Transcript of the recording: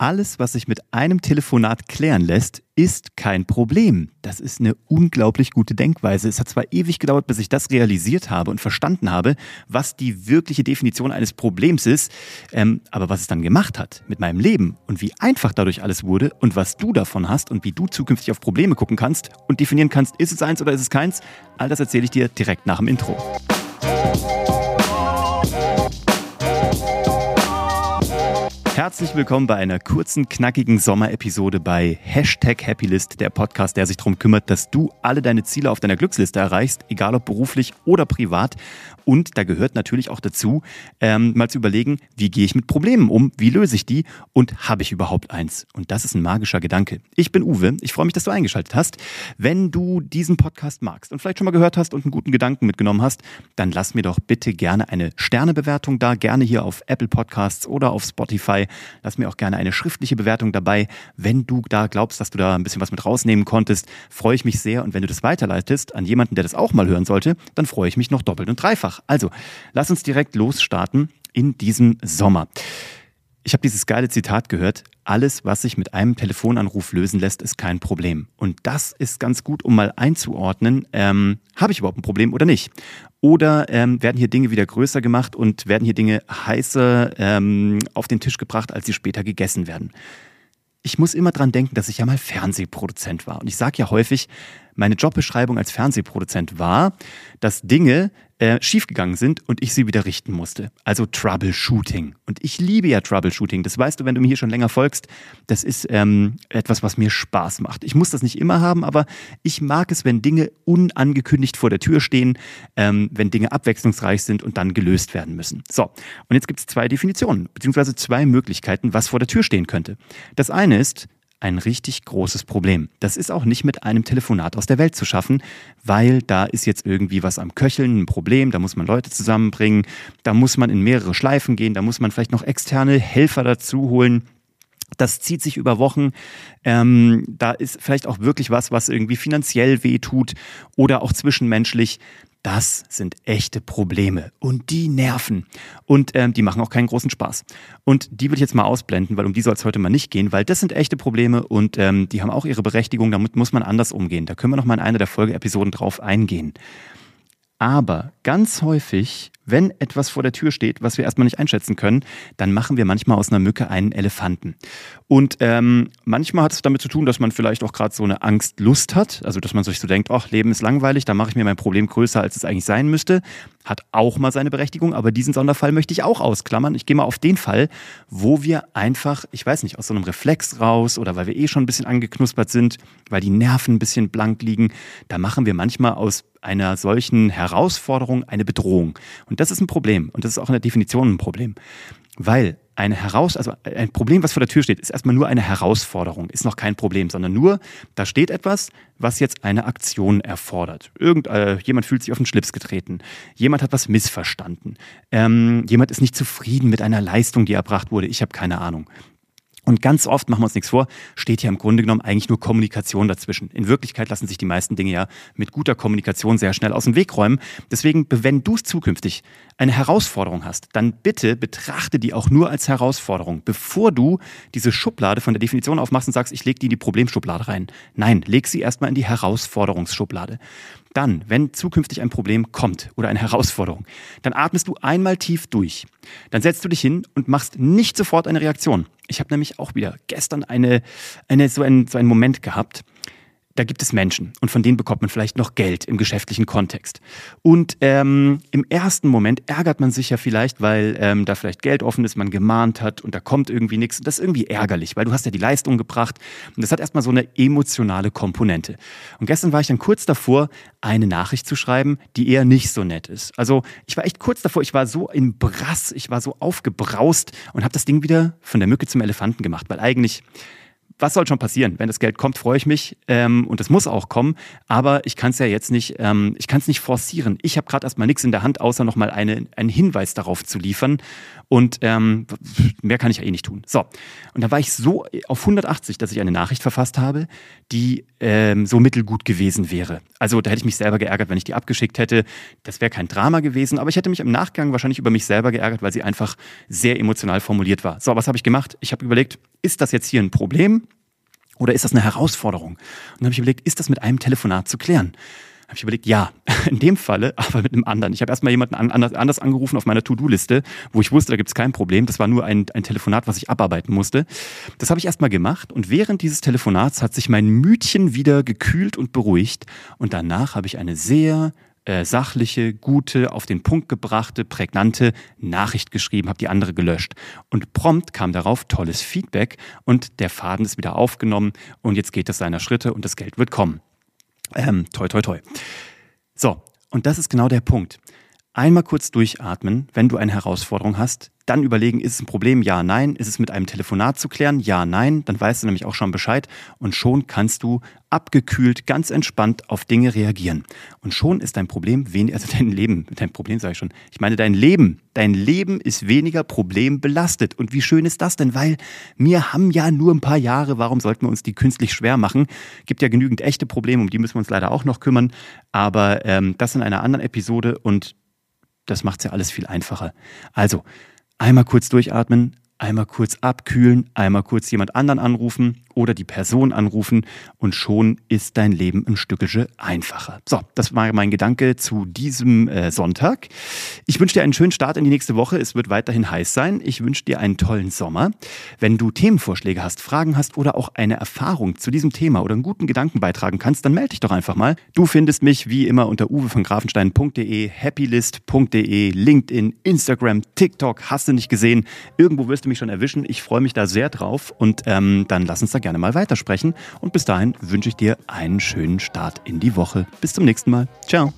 Alles, was sich mit einem Telefonat klären lässt, ist kein Problem. Das ist eine unglaublich gute Denkweise. Es hat zwar ewig gedauert, bis ich das realisiert habe und verstanden habe, was die wirkliche Definition eines Problems ist, ähm, aber was es dann gemacht hat mit meinem Leben und wie einfach dadurch alles wurde und was du davon hast und wie du zukünftig auf Probleme gucken kannst und definieren kannst, ist es eins oder ist es keins, all das erzähle ich dir direkt nach dem Intro. Herzlich willkommen bei einer kurzen, knackigen Sommerepisode bei Hashtag Happylist, der Podcast, der sich darum kümmert, dass du alle deine Ziele auf deiner Glücksliste erreichst, egal ob beruflich oder privat. Und da gehört natürlich auch dazu, ähm, mal zu überlegen, wie gehe ich mit Problemen um, wie löse ich die und habe ich überhaupt eins? Und das ist ein magischer Gedanke. Ich bin Uwe, ich freue mich, dass du eingeschaltet hast. Wenn du diesen Podcast magst und vielleicht schon mal gehört hast und einen guten Gedanken mitgenommen hast, dann lass mir doch bitte gerne eine Sternebewertung da, gerne hier auf Apple Podcasts oder auf Spotify. Lass mir auch gerne eine schriftliche Bewertung dabei. Wenn du da glaubst, dass du da ein bisschen was mit rausnehmen konntest, freue ich mich sehr. Und wenn du das weiterleitest an jemanden, der das auch mal hören sollte, dann freue ich mich noch doppelt und dreifach. Also, lass uns direkt losstarten in diesem Sommer. Ich habe dieses geile Zitat gehört, alles, was sich mit einem Telefonanruf lösen lässt, ist kein Problem. Und das ist ganz gut, um mal einzuordnen, ähm, habe ich überhaupt ein Problem oder nicht? Oder ähm, werden hier Dinge wieder größer gemacht und werden hier Dinge heißer ähm, auf den Tisch gebracht, als sie später gegessen werden? Ich muss immer dran denken, dass ich ja mal Fernsehproduzent war. Und ich sage ja häufig, meine Jobbeschreibung als Fernsehproduzent war, dass Dinge, äh, schiefgegangen sind und ich sie wieder richten musste. Also Troubleshooting. Und ich liebe ja Troubleshooting. Das weißt du, wenn du mir hier schon länger folgst. Das ist ähm, etwas, was mir Spaß macht. Ich muss das nicht immer haben, aber ich mag es, wenn Dinge unangekündigt vor der Tür stehen, ähm, wenn Dinge abwechslungsreich sind und dann gelöst werden müssen. So, und jetzt gibt es zwei Definitionen, beziehungsweise zwei Möglichkeiten, was vor der Tür stehen könnte. Das eine ist, ein richtig großes Problem. Das ist auch nicht mit einem Telefonat aus der Welt zu schaffen, weil da ist jetzt irgendwie was am Köcheln, ein Problem, da muss man Leute zusammenbringen, da muss man in mehrere Schleifen gehen, da muss man vielleicht noch externe Helfer dazu holen. Das zieht sich über Wochen. Ähm, da ist vielleicht auch wirklich was, was irgendwie finanziell wehtut oder auch zwischenmenschlich. Das sind echte Probleme und die nerven und ähm, die machen auch keinen großen Spaß. Und die will ich jetzt mal ausblenden, weil um die soll es heute mal nicht gehen, weil das sind echte Probleme und ähm, die haben auch ihre Berechtigung, damit muss man anders umgehen. Da können wir noch mal in einer der Folgeepisoden drauf eingehen. Aber ganz häufig wenn etwas vor der Tür steht, was wir erstmal nicht einschätzen können, dann machen wir manchmal aus einer Mücke einen Elefanten. Und ähm, manchmal hat es damit zu tun, dass man vielleicht auch gerade so eine Angstlust hat, also dass man sich so denkt, ach, Leben ist langweilig, da mache ich mir mein Problem größer, als es eigentlich sein müsste. Hat auch mal seine Berechtigung, aber diesen Sonderfall möchte ich auch ausklammern. Ich gehe mal auf den Fall, wo wir einfach, ich weiß nicht, aus so einem Reflex raus oder weil wir eh schon ein bisschen angeknuspert sind, weil die Nerven ein bisschen blank liegen, da machen wir manchmal aus einer solchen Herausforderung eine Bedrohung. Und das ist ein Problem. Und das ist auch in der Definition ein Problem. Weil eine Heraus, also ein Problem, was vor der Tür steht, ist erstmal nur eine Herausforderung, ist noch kein Problem, sondern nur, da steht etwas, was jetzt eine Aktion erfordert. Irgend, äh, jemand fühlt sich auf den Schlips getreten, jemand hat was missverstanden, ähm, jemand ist nicht zufrieden mit einer Leistung, die erbracht wurde, ich habe keine Ahnung. Und ganz oft, machen wir uns nichts vor, steht hier im Grunde genommen eigentlich nur Kommunikation dazwischen. In Wirklichkeit lassen sich die meisten Dinge ja mit guter Kommunikation sehr schnell aus dem Weg räumen. Deswegen, wenn du zukünftig eine Herausforderung hast, dann bitte betrachte die auch nur als Herausforderung, bevor du diese Schublade von der Definition aufmachst und sagst, ich lege die in die Problemschublade rein. Nein, leg sie erstmal in die Herausforderungsschublade. Dann, wenn zukünftig ein Problem kommt oder eine Herausforderung, dann atmest du einmal tief durch. Dann setzt du dich hin und machst nicht sofort eine Reaktion ich habe nämlich auch wieder gestern eine, eine, so, einen, so einen Moment gehabt da gibt es Menschen und von denen bekommt man vielleicht noch Geld im geschäftlichen Kontext. Und ähm, im ersten Moment ärgert man sich ja vielleicht, weil ähm, da vielleicht Geld offen ist, man gemahnt hat und da kommt irgendwie nichts. Und das ist irgendwie ärgerlich, weil du hast ja die Leistung gebracht und das hat erstmal so eine emotionale Komponente. Und gestern war ich dann kurz davor, eine Nachricht zu schreiben, die eher nicht so nett ist. Also ich war echt kurz davor, ich war so im Brass, ich war so aufgebraust und habe das Ding wieder von der Mücke zum Elefanten gemacht, weil eigentlich was soll schon passieren? Wenn das Geld kommt, freue ich mich ähm, und es muss auch kommen. Aber ich kann es ja jetzt nicht, ähm, ich kann es nicht forcieren. Ich habe gerade erstmal nichts in der Hand, außer nochmal eine, einen Hinweis darauf zu liefern. Und ähm, mehr kann ich ja eh nicht tun. So, und da war ich so auf 180, dass ich eine Nachricht verfasst habe, die ähm, so mittelgut gewesen wäre. Also da hätte ich mich selber geärgert, wenn ich die abgeschickt hätte. Das wäre kein Drama gewesen, aber ich hätte mich im Nachgang wahrscheinlich über mich selber geärgert, weil sie einfach sehr emotional formuliert war. So, was habe ich gemacht? Ich habe überlegt, ist das jetzt hier ein Problem oder ist das eine Herausforderung? Und dann habe ich überlegt, ist das mit einem Telefonat zu klären? habe ich überlegt, ja, in dem Falle, aber mit einem anderen. Ich habe erstmal jemanden anders angerufen auf meiner To-Do-Liste, wo ich wusste, da gibt es kein Problem. Das war nur ein, ein Telefonat, was ich abarbeiten musste. Das habe ich erstmal gemacht und während dieses Telefonats hat sich mein Mütchen wieder gekühlt und beruhigt und danach habe ich eine sehr äh, sachliche, gute, auf den Punkt gebrachte, prägnante Nachricht geschrieben, habe die andere gelöscht. Und prompt kam darauf tolles Feedback und der Faden ist wieder aufgenommen und jetzt geht es seiner Schritte und das Geld wird kommen. Ähm, toi, toi, toi. So, und das ist genau der Punkt. Einmal kurz durchatmen, wenn du eine Herausforderung hast, dann überlegen, ist es ein Problem? Ja, nein. Ist es mit einem Telefonat zu klären? Ja, nein. Dann weißt du nämlich auch schon Bescheid. Und schon kannst du abgekühlt, ganz entspannt auf Dinge reagieren. Und schon ist dein Problem weniger, also dein Leben, dein Problem sage ich schon. Ich meine, dein Leben, dein Leben ist weniger problembelastet. Und wie schön ist das denn? Weil wir haben ja nur ein paar Jahre. Warum sollten wir uns die künstlich schwer machen? Gibt ja genügend echte Probleme, um die müssen wir uns leider auch noch kümmern. Aber ähm, das in einer anderen Episode und das macht es ja alles viel einfacher. Also, einmal kurz durchatmen, einmal kurz abkühlen, einmal kurz jemand anderen anrufen oder die Person anrufen und schon ist dein Leben ein Stückchen einfacher. So, das war mein Gedanke zu diesem äh, Sonntag. Ich wünsche dir einen schönen Start in die nächste Woche. Es wird weiterhin heiß sein. Ich wünsche dir einen tollen Sommer. Wenn du Themenvorschläge hast, Fragen hast oder auch eine Erfahrung zu diesem Thema oder einen guten Gedanken beitragen kannst, dann melde dich doch einfach mal. Du findest mich wie immer unter uwe von grafenstein.de, happylist.de, LinkedIn, Instagram, TikTok. Hast du nicht gesehen? Irgendwo wirst du mich schon erwischen. Ich freue mich da sehr drauf und ähm, dann lass uns da gerne gerne mal weitersprechen. Und bis dahin wünsche ich dir einen schönen Start in die Woche. Bis zum nächsten Mal. Ciao.